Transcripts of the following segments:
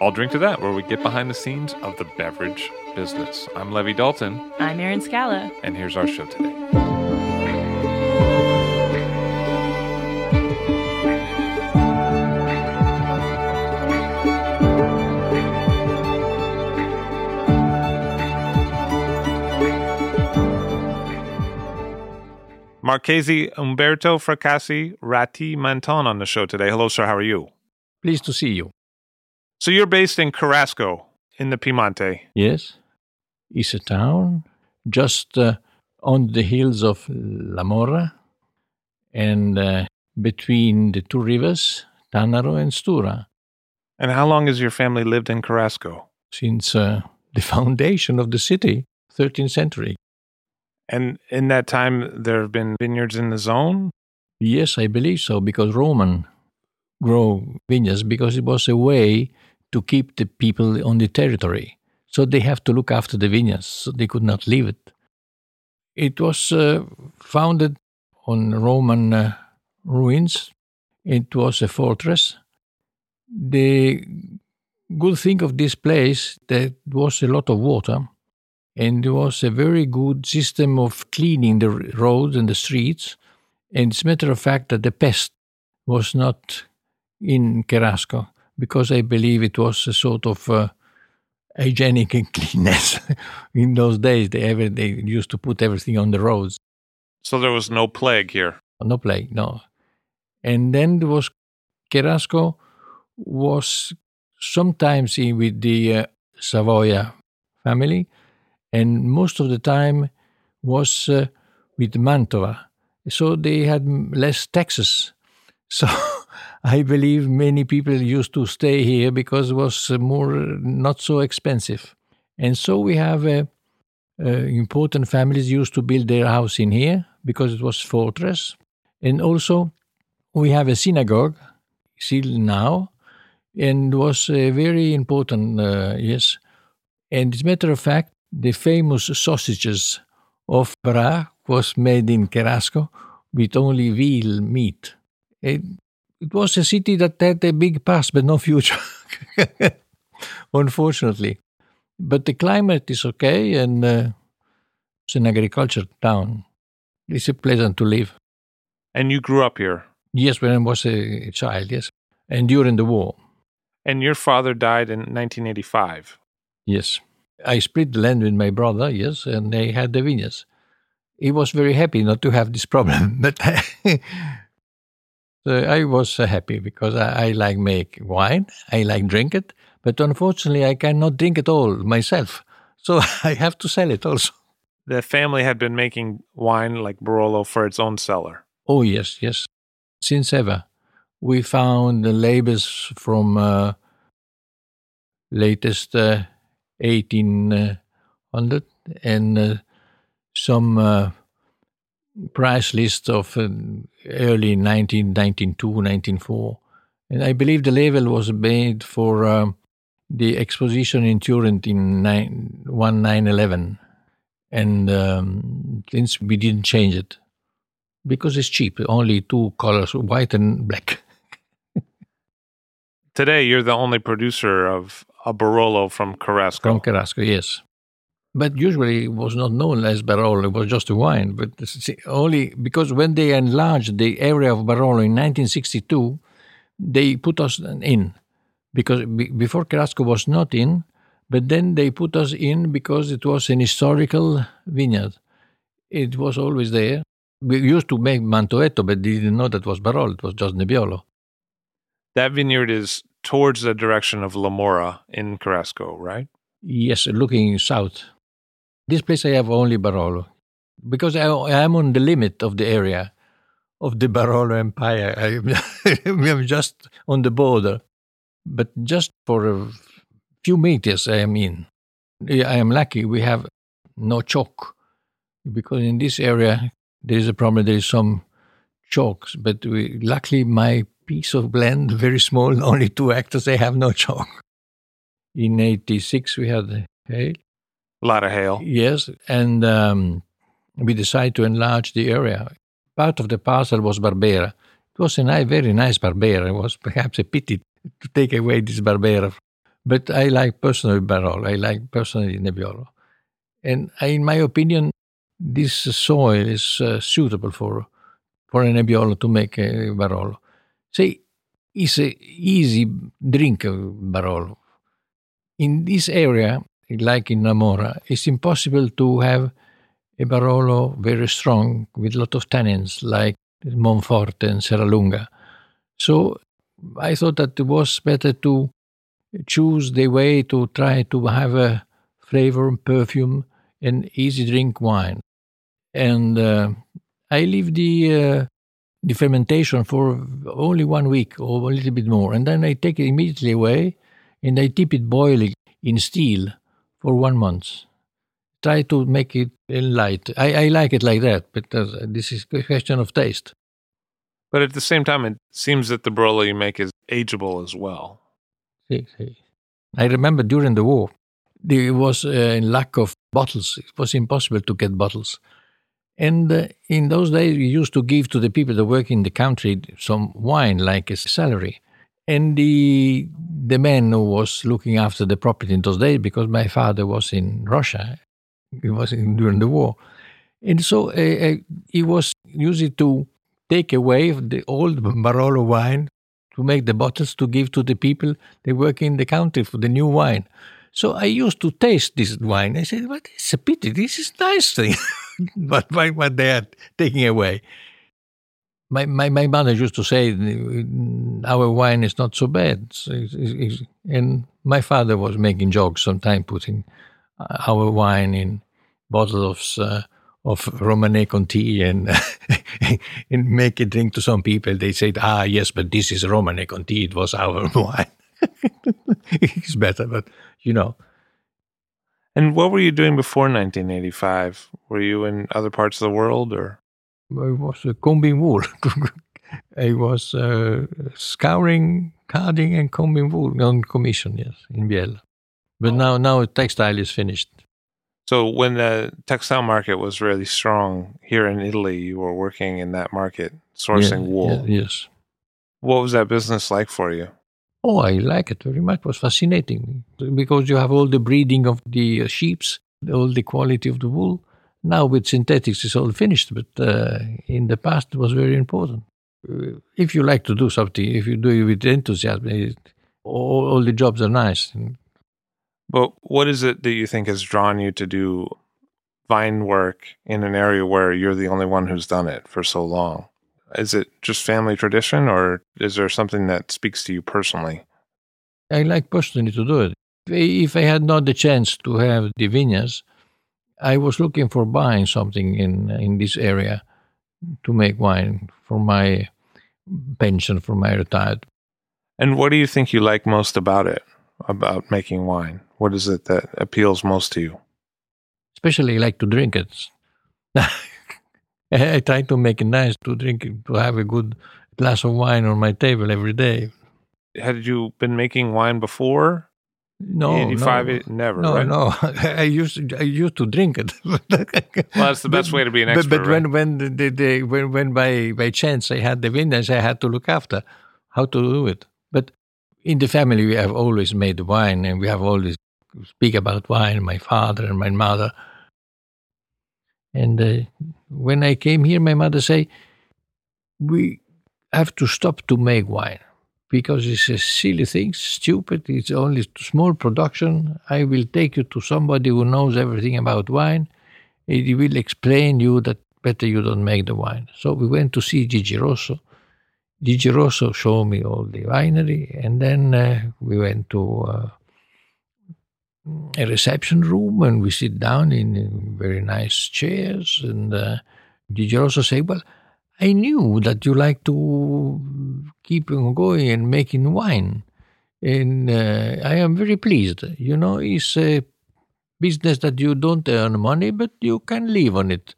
I'll drink to that, where we get behind the scenes of the beverage business. I'm Levi Dalton, I'm Erin Scala. and here's our show today. Marchese Umberto Fracassi Ratti Mentone on the show today. Hello, sir. How are you? Pleased to see you. So you're based in Cherasco in the Piemonte. Yes, it's a town just uh, on the hills of La Morra and uh, between the two rivers, Tanaro and Stura, And how long has your family lived in Cherasco? since uh, the foundation of the city, 13th century. And in that time, there have been vineyards in the zone? Yes, I believe so, because Roman grow vineyards because it was a way to keep the people on the territory. So they have to look after the vineyards, so they could not leave it. It was uh, founded on Roman uh, ruins. It was a fortress. The good thing of this place that was a lot of water and there was a very good system of cleaning the roads and the streets. And it's a matter of fact that the pest was not in Cherasco because I believe it was a sort of uh, hygienic cleanness. in those days, they, ever, they used to put everything on the roads. So there was no plague here. No plague, no. And then there was Cherasco was sometimes in with the uh, Savoia family, and most of the time was uh, with Mantova. So they had less taxes. So I believe many people used to stay here because it was uh, more uh, not so expensive. And so we have uh, uh, important families used to build their house in here because it was fortress. And also we have a synagogue still now and was a very important, uh, yes. And as a matter of fact, the famous sausages of Bra was made in Cherasco with only veal meat. It, it was a city that had a big past but no future, unfortunately. But the climate is okay and uh, it's an agriculture town. It's a pleasant to live. And you grew up here. Yes, when I was a child, yes. And during the war, And your father died in 1985. yes. I split the land with my brother, yes, and they had the vineyards. He was very happy not to have this problem, but so I was happy because I, I like make wine, I like drink it, but unfortunately I cannot drink it all myself, so I have to sell it also. The family had been making wine like Barolo for its own cellar. Oh yes, yes. Since ever, we found the labels from uh, latest uh, 1800 and uh, some uh, price list of uh, early 1992, 1904. And I believe the label was made for um, the exposition in Turin in nine, 1911. And um, since we didn't change it, because it's cheap, only two colors, white and black. Today, you're the only producer of a Barolo from Cherasco. From Cherasco, yes. But usually it was not known as Barolo, it was just a wine. But only because when they enlarged the area of Barolo in 1962, they put us in. because be, before Cherasco was not in, but then they put us in because it was an historical vineyard. It was always there. We used to make Mantoetto, but they didn't know that was Barolo. It was just Nebbiolo. That vineyard is towards the direction of La Morra in Cherasco, right? Yes, looking south. This place I have only Barolo because I, I am on the limit of the area of the Barolo Empire. I am just on the border, but just for a few meters I am in. I am lucky we have no chalk because in this area there is a problem. There is some chalks, but we, luckily my piece of land very small, only two hectares. They have no chalk. In '86 we had hail. A lot of hail. Yes, and um, we decided to enlarge the area. Part of the parcel was Barbera. It was a nice, very nice Barbera. It was perhaps a pity to take away this Barbera. But I like personally Barolo. I like personally Nebbiolo. And I, in my opinion, this soil is uh, suitable for for a Nebbiolo to make a Barolo. See, it's an easy drink of Barolo. In this area, like in La Morra, it's impossible to have a Barolo very strong with a lot of tannins like Monforte and Serralunga. So I thought that it was better to choose the way to try to have a flavor, and perfume, and easy drink wine. And uh, I leave the uh, the fermentation for only one week or a little bit more, and then I take it immediately away, and I keep it boiling in steel for one month try to make it light. I, I like it like that, but uh, this is a question of taste. But at the same time, it seems that the Barolo you make is ageable as well. See, see. I remember during the war, there was a lack of bottles. It was impossible to get bottles. And uh, in those days, we used to give to the people that work in the country some wine like a salary. And the the man who was looking after the property in those days, because my father was in Russia, it was in, during the war. And so uh, uh, he was used to take away the old Barolo wine to make the bottles to give to the people they work in the country for the new wine. So I used to taste this wine. I said, "But it's a pity. This is nice thing, but why what they are taking away?" My, my my mother used to say, "Our wine is not so bad," it's, it's, and my father was making jokes sometimes, putting our wine in bottles of uh, of Romanée Conti and and make it drink to some people. They said, "Ah, yes, but this is Romanée Conti. It was our wine. it's better." But you know. And what were you doing before 1985? Were you in other parts of the world, or? I was uh, combing wool. I was uh, scouring, carding, and combing wool on commission. Yes, in Biella. But now, now textile is finished. So when the textile market was really strong here in Italy, you were working in that market, sourcing Yeah, wool. yeah, yes. What was that business like for you? Oh, I like it very much. It was fascinating because you have all the breeding of the uh, sheeps, all the quality of the wool. Now with synthetics, it's all finished, but uh, in the past, it was very important. Uh, if you like to do something, if you do it with enthusiasm, it, all, all the jobs are nice. But what is it that you think has drawn you to do vine work in an area where you're the only one who's done it for so long? Is it just family tradition, or is there something that speaks to you personally? I like personally to do it. If I had not the chance to have the vineyards, I was looking for buying something in in this area to make wine for my pension, for my retired. And what do you think you like most about it, about making wine? What is it that appeals most to you? Especially I like to drink it. I try to make it nice to drink it, to have a good glass of wine on my table every day. Had you been making wine before? No, 85, no, never, no, right? no. I used I used to drink it. well, that's the best way to be an expert, But, but when when the when when by by chance I had the vineyards, I had to look after how to do it. But in the family, we have always made wine, and we have always speak about wine. My father and my mother. And uh, when I came here, my mother say, "We have to stop to make wine because it's a silly thing, stupid. It's only small production. I will take you to somebody who knows everything about wine. And he will explain you that better you don't make the wine. So we went to see Gigi Rosso. Gigi Rosso showed me all the winery, and then uh, we went to uh, a reception room and we sit down in very nice chairs. And uh, Gigi Rosso said, "Well, I knew that you like to keep on going and making wine, and uh, I am very pleased. You know, it's a business that you don't earn money, but you can live on it."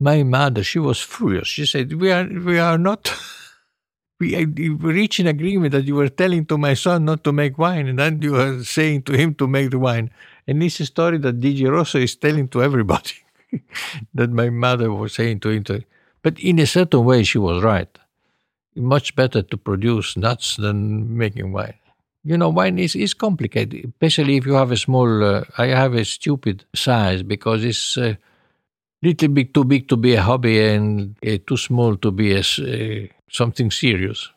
My mother, she was furious. She said, "We are, we are not." we reached an agreement that you were telling to my son not to make wine, and then you were saying to him to make the wine. And this is a story that Gigi Rosso is telling to everybody that my mother was saying to him. But in a certain way, she was right. Much better to produce nuts than making wine. You know, wine is, is complicated, especially if you have a small. Uh, I have a stupid size because it's a uh, little bit too big to be a hobby and uh, too small to be a. Uh, something serious.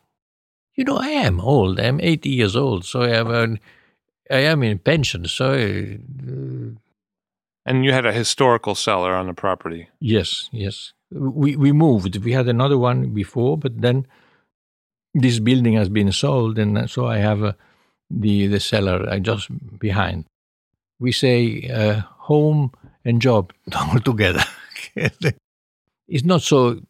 You know, I am old. I'm 80 years old, so I have an, I am in pension. So, I, uh, and you had a historical cellar on the property. Yes, yes. We we moved. We had another one before, but then this building has been sold, and so I have a, the the cellar I just behind. We say uh, home and job all together. it's not so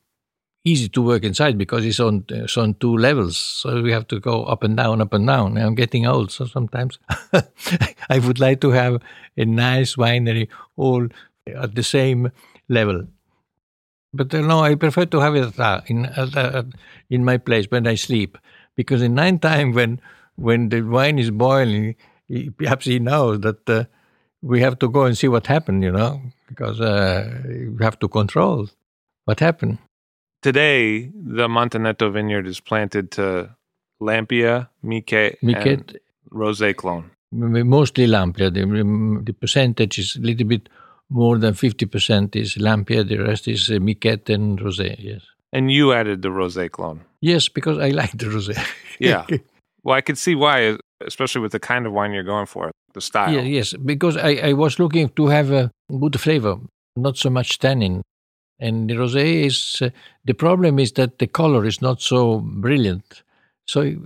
easy to work inside because it's on it's on two levels. So we have to go up and down, up and down. I'm getting old, so sometimes I would like to have a nice winery all at the same level. But uh, no, I prefer to have it uh, in uh, in my place when I sleep, because in night time when when the wine is boiling, he, perhaps he knows that uh, we have to go and see what happened, you know, because uh, we have to control what happened today the Mantoetto vineyard is planted to Lampia, Michet, Michet Rosé clone. Mostly Lampia. The, the, percentage is a little bit more than 50% is Lampia, the rest is uh, Michet and Rosé, yes. And you added the Rosé clone? Yes, because I like the Rosé. yeah. Well, I could see why, especially with the kind of wine you're going for, the style. Yeah, yes, because I, I was looking to have a good flavor, not so much tannin. And the rosé is uh, the problem is that the color is not so brilliant. So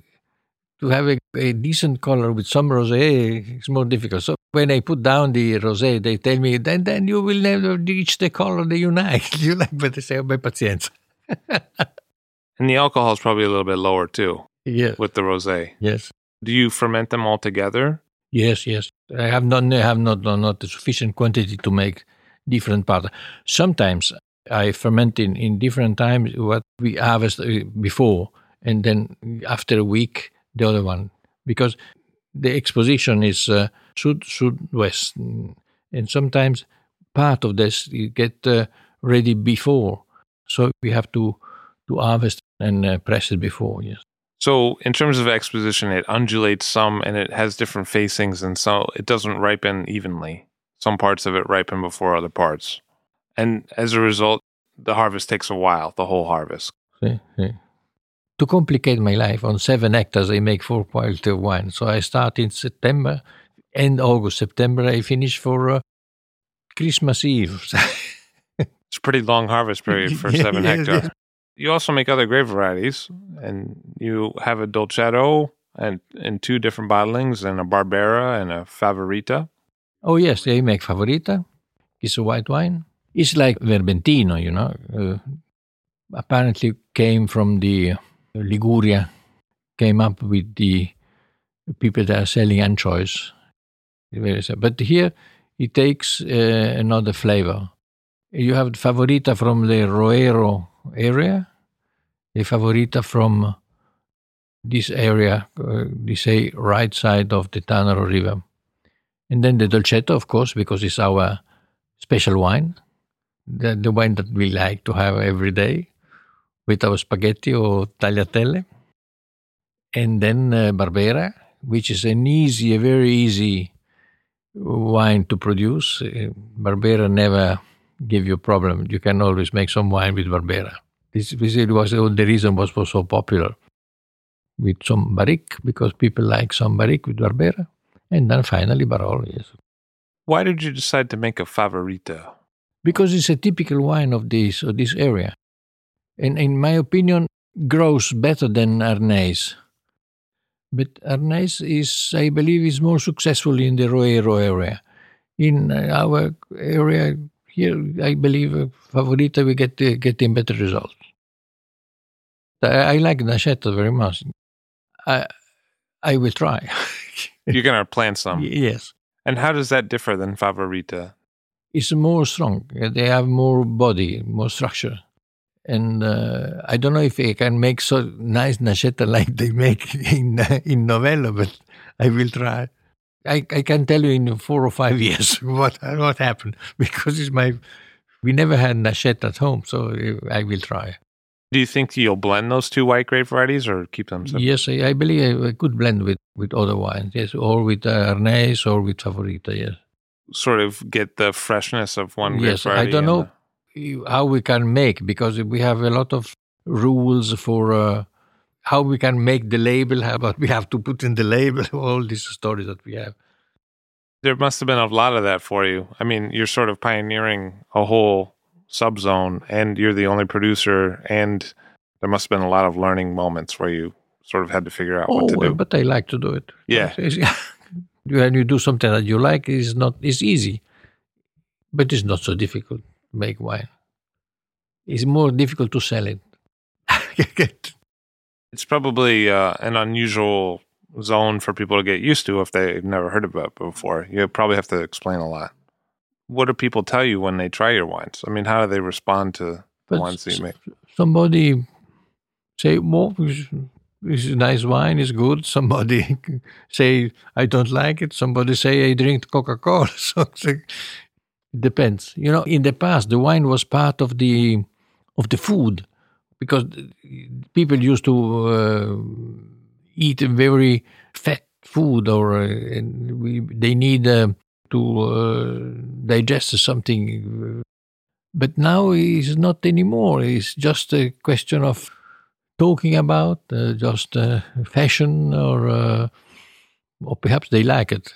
to have a, a, decent color with some rosé is more difficult. So when I put down the rosé, they tell me, then then you will never reach the color that you like. you like, but they say, oh, pacienza. and the alcohol is probably a little bit lower too. Yeah. With the rosé. Yes. Do you ferment them all together? Yes, yes. I have not I have not not a sufficient quantity to make different parts. Sometimes I ferment in, in different times what we harvest uh, before, and then after a week the other one because the exposition is uh, sud sud-west, and sometimes part of this you get uh, ready before, so we have to to harvest and uh, press it before. Yes. So, in terms of exposition, it undulates some and it has different facings, and so it doesn't ripen evenly. Some parts of it ripen before other parts. And as a result, the harvest takes a while, the whole harvest. To complicate my life, on seven hectares, I make four quality of wine. So I start in September, end August, September, I finish for uh, Christmas Eve. it's a pretty long harvest period for seven hectares. You also make other grape varieties, and you have a Dolcetto and in two different bottlings, and a Barbera and a Favorita. Oh yes, I make Favorita. It's a white wine. It's like Vermentino, you know. Uh, apparently came from the Liguria, came up with the people that are selling anchovies. But here it takes uh, another flavor. You have the Favorita from the Roero area, a Favorita from this area, uh, they say right side of the Tanaro River. And then the Dolcetto, of course, because it's our special wine the, the wine that we like to have every day with our spaghetti or tagliatelle. And then uh, Barbera, which is an easy, a very easy wine to produce. Uh, Barbera never give you a problem. You can always make some wine with Barbera. This, this was the reason was was so popular. with some barrique because people like some barrique with Barbera, and then finally Barolo. Yes, Why did you decide to make a favorita? because it's a typical wine of this of this area, and in my opinion, grows better than Arneis. But Arneis is, I believe, is more successful in the Roero area. In uh, our area here, I believe uh, Favorita we get uh, getting better results. I, I like Nascetta very much. I I will try. You're gonna plant some. yes, And how does that differ than favorita? it's more strong. They have more body, more structure. And uh, I don't know if I can make so nice nascetta like they make in uh, in Novello, but I will try. I, I can tell you in four or five years what what happened because it's my we never had nascetta at home, so I will try. Do you think you'll blend those two white grape varieties or keep them separate? Yes, I, I believe I could blend with with other wines. Yes, or with uh, Arneis or with Favorita. Yes. Sort of get the freshness of one grape Yes, I don't know the- how we can make because we have a lot of rules for uh, how we can make the label, how what we have to put in the label, all these stories that we have. There must have been a lot of that for you. I mean, you're sort of pioneering a whole subzone, and you're the only producer, and there must have been a lot of learning moments where you sort of had to figure out Oh, what to well, do. but I like to do it. Yeah. When you do something that you like, it's not it's easy, but it's not so difficult make wine. It's more difficult to sell it. It's probably uh, an unusual zone for people to get used to if they've never heard about it before. You probably have to explain a lot. What do people tell you when they try your wines? I mean, how do they respond to the But wines that you make? somebody say, "Well, this is nice wine, it's good." Somebody say, "I don't like it." Somebody say, "I drink Coca Cola." So it's like- it depends. You know, in the past, the wine was part of the of the food because people used to uh, eat very fat food, or uh, and we, they need uh, to uh, digest something but now it's not anymore. It's just a question of talking about uh, just uh, fashion, or or perhaps they like it.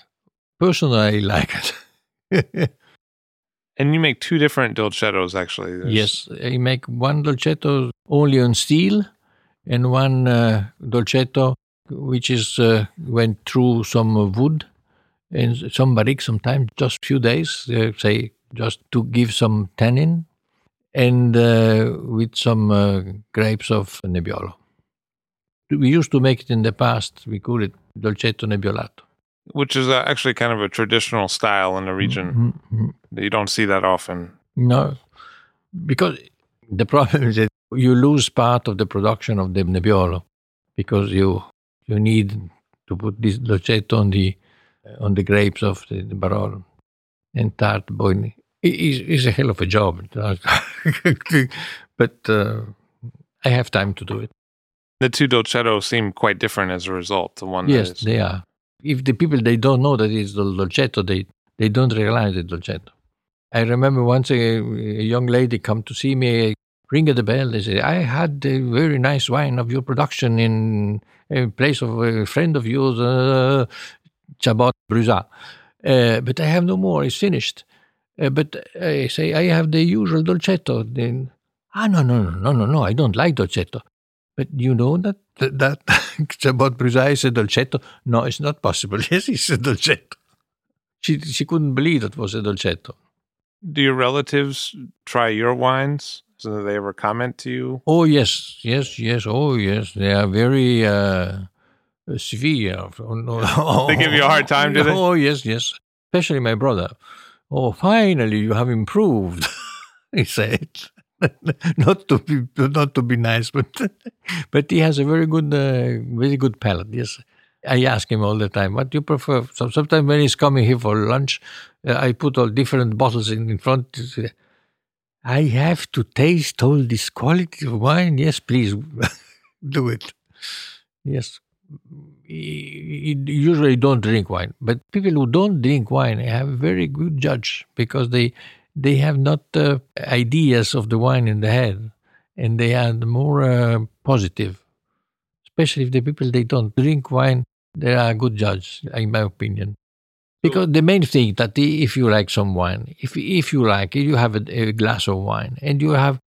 Personally, I like it. And you make two different dolcettos, actually. There's- yes, I make one dolcetto only on steel, and one uh, dolcetto which is uh, went through some wood and some barrique sometimes just few days, uh, say just to give some tannin, and uh, with some uh, grapes of Nebbiolo. We used to make it in the past. We call it dolcetto nebbiolato. Which is uh, actually kind of a traditional style in the region. Mhm. You don't see that often. No, because the problem is that you lose part of the production of the Nebbiolo because you you need to put this dolcetto on the on the grapes of the, the Barolo and tart boiling. It is it's a hell of a job, but uh, I have time to do it. The two dolcettos seem quite different as a result. The one Yes, they are. If the people they don't know that it's the dolcetto, they they don't realize it's dolcetto. I remember once a, a young lady come to see me, ring at the bell. They say, "I had a very nice wine of your production in a place of a friend of yours, uh, Chabot Bruzat, uh, but I have no more. It's finished." Uh, but I say, "I have the usual dolcetto." Then, ah, no, no, no, no, no, no. I don't like dolcetto. But you know that that, that Chabot Bruzat is a dolcetto? No, it's not possible. Yes, it's a dolcetto. She she couldn't believe it was a dolcetto. Do your relatives try your wines? So do they ever comment to you? Oh yes, yes, yes. Oh yes, they are very uh, severe. Oh, no. They give you a hard time, do they? Oh yes, yes. Especially my brother. Oh, finally you have improved. he said, not to be not to be nice, but but he has a very good, uh, very good palate. Yes. I ask him all the time, what do you prefer? So sometimes when he's coming here for lunch, uh, I put all different bottles in, in front. I have to taste all this quality of wine. Yes, please do it. Yes. He- he usually don't drink wine, but people who don't drink wine have a very good judge because they they have not uh, ideas of the wine in the head, and they are more uh, positive. especially if the people they don't drink wine, they are a good judge, in my opinion. Because the main thing that if you like some wine, if if you like it, you have a, a glass of wine, and you have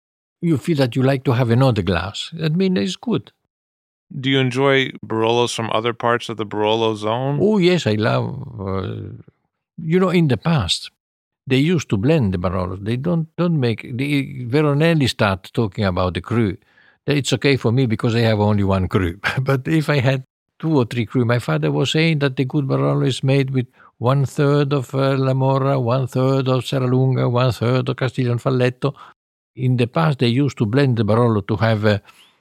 you feel that you like to have another glass. That means it's good. Do you enjoy Barolos from other parts of the Barolo zone? Oh yes, I love. Uh, you know, in the past, they used to blend the Barolos. They don't don't make. The Veronelli start talking about the cru. It's okay for me because I have only one cru. but if I had two or three cru, my father was saying that the good Barolo is made with one third of uh, La Morra, one third of Serralunga, one third of Castiglione Falletto. In the past, they used to blend the Barolo to have uh,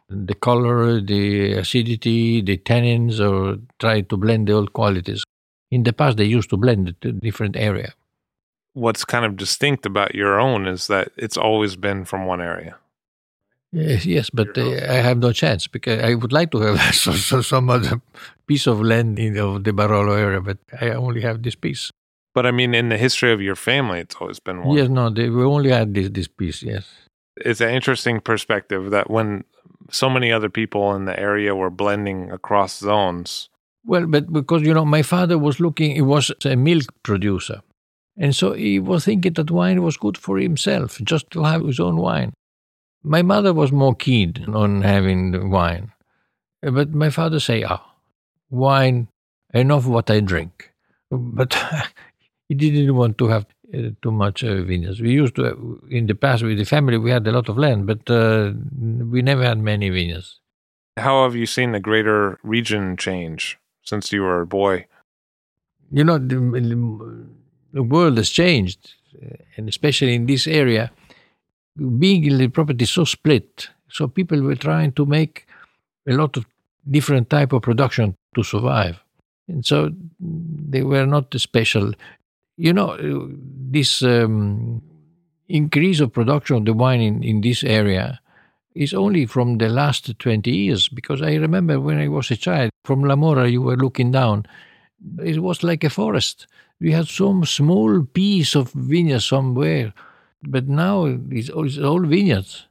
the color, the acidity, the tannins, or try to blend the old qualities. In the past, they used to blend to different area. What's kind of distinct about your own is that it's always been from one area. Yes, yes, but uh, I have no chance because I would like to have so, so, some other piece of land in of the Barolo area, but I only have this piece. But I mean, in the history of your family, it's always been one. Yes, no, they, we only had this this piece. Yes, it's an interesting perspective that when so many other people in the area were blending across zones. Well, but because you know, my father was looking; he was a milk producer, and so he was thinking that wine was good for himself, just to have his own wine. My mother was more keen on having wine, but my father say, "Ah, wine enough what I drink," but he didn't want to have uh, too much uh, vineyards. We used to, uh, in the past, with the family, we had a lot of land, but uh, we never had many vineyards. How have you seen the greater region change since you were a boy? You know, the, the world has changed, uh, and especially in this area being in the property so split, so people were trying to make a lot of different type of production to survive, and so they were not special. You know, this um, increase of production of the wine in, in this area is only from the last 20 years because I remember when I was a child from La Morra you were looking down it was like a forest we had some small piece of vineyard somewhere but now it's, it's all vineyards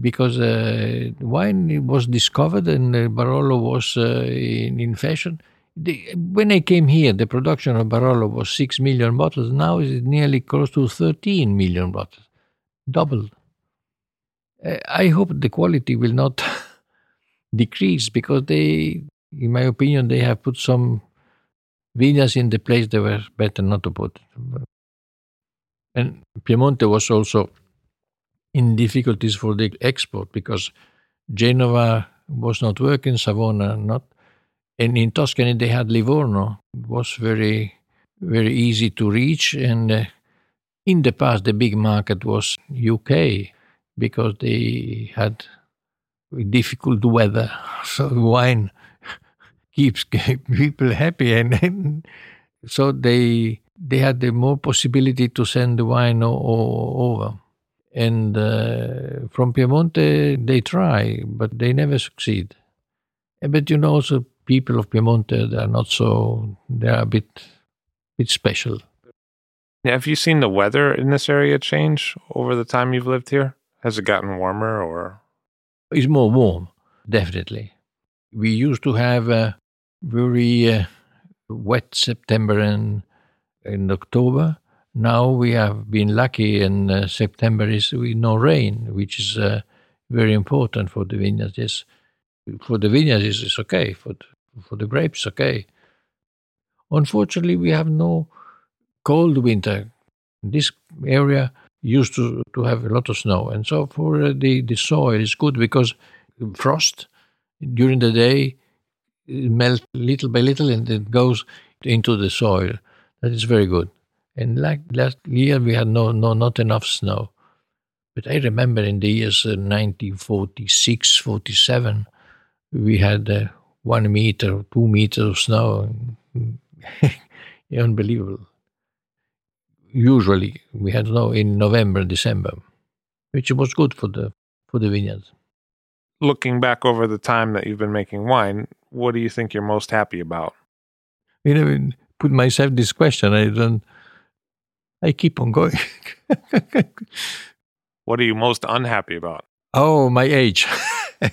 because uh, wine was discovered and Barolo was uh, in, in, fashion. The, when I came here, the production of Barolo was 6 million bottles. Now it's nearly close to 13 million bottles, doubled. Uh, I hope the quality will not decrease because they, in my opinion, they have put some vineyards in the place they were better not to put. And Piemonte was also in difficulties for the export because Genova was not working, Savona not. And in Tuscany, they had Livorno. It was very, very easy to reach. And uh, in the past, the big market was UK because they had difficult weather. So wine keeps people happy. And, and so they they had the more possibility to send the wine o- o- over. And uh, from Piemonte, they try, but they never succeed. But you know, also people of Piemonte, they are not so, they are a bit, bit special. Have you seen the weather in this area change over the time you've lived here? Has it gotten warmer or? It's more warm, definitely. We used to have a very uh, wet September and in October. Now we have been lucky, and uh, September is with no rain, which is uh, very important for the vineyards. Yes, for the vineyards it's, okay. For the, for the grapes, okay. Unfortunately, we have no cold winter. This area used to, to have a lot of snow, and so for uh, the the soil is good because frost during the day melts little by little, and it goes into the soil that is very good. And like last year, we had no, no, not enough snow. But I remember in the years uh, 1946, 47, we had uh, one meter, two meters of snow. Unbelievable. Usually, we had snow in November, December, which was good for the for the vineyards. Looking back over the time that you've been making wine, what do you think you're most happy about? You know, put myself this question. I don't. I keep on going. what are you most unhappy about? Oh, my age.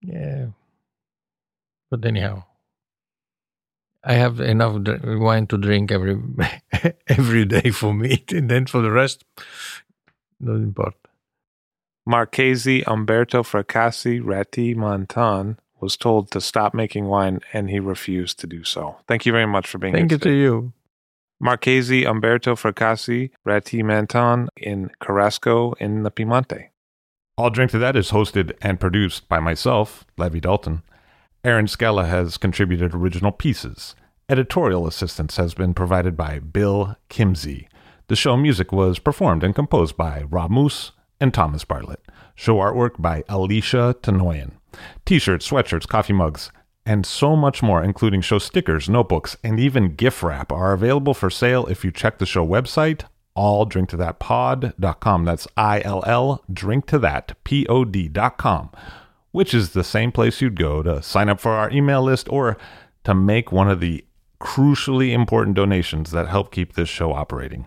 yeah. But anyhow, I have enough wine to drink every every day for me, and then for the rest, not important. Marchese Umberto Fracassi Ratti Mentone was told to stop making wine and he refused to do so. Thank you very much for being Thank here. Thank you to you. Marchese Umberto Fracassi Ratti Mentone in Cherasco in the Piemonte. I'll Drink to That is hosted and produced by myself, Levi Dalton. Erin Scala has contributed original pieces. Editorial assistance has been provided by Bill Kimsey. The show music was performed and composed by Rob Moose and Thomas Bartlett. Show artwork by Alicia Tenoyan. T shirts, sweatshirts, coffee mugs, and so much more, including show stickers, notebooks, and even gift wrap, are available for sale if you check the show website, illdrinktothatpod.com. That's I L L drink to that P O which is the same place you'd go to sign up for our email list or to make one of the crucially important donations that help keep this show operating.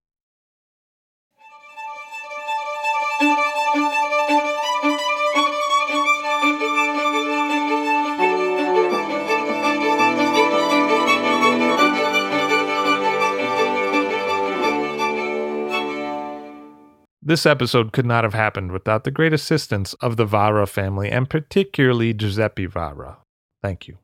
This episode could not have happened without the great assistance of the Vara family and particularly Giuseppe Vara. Thank you.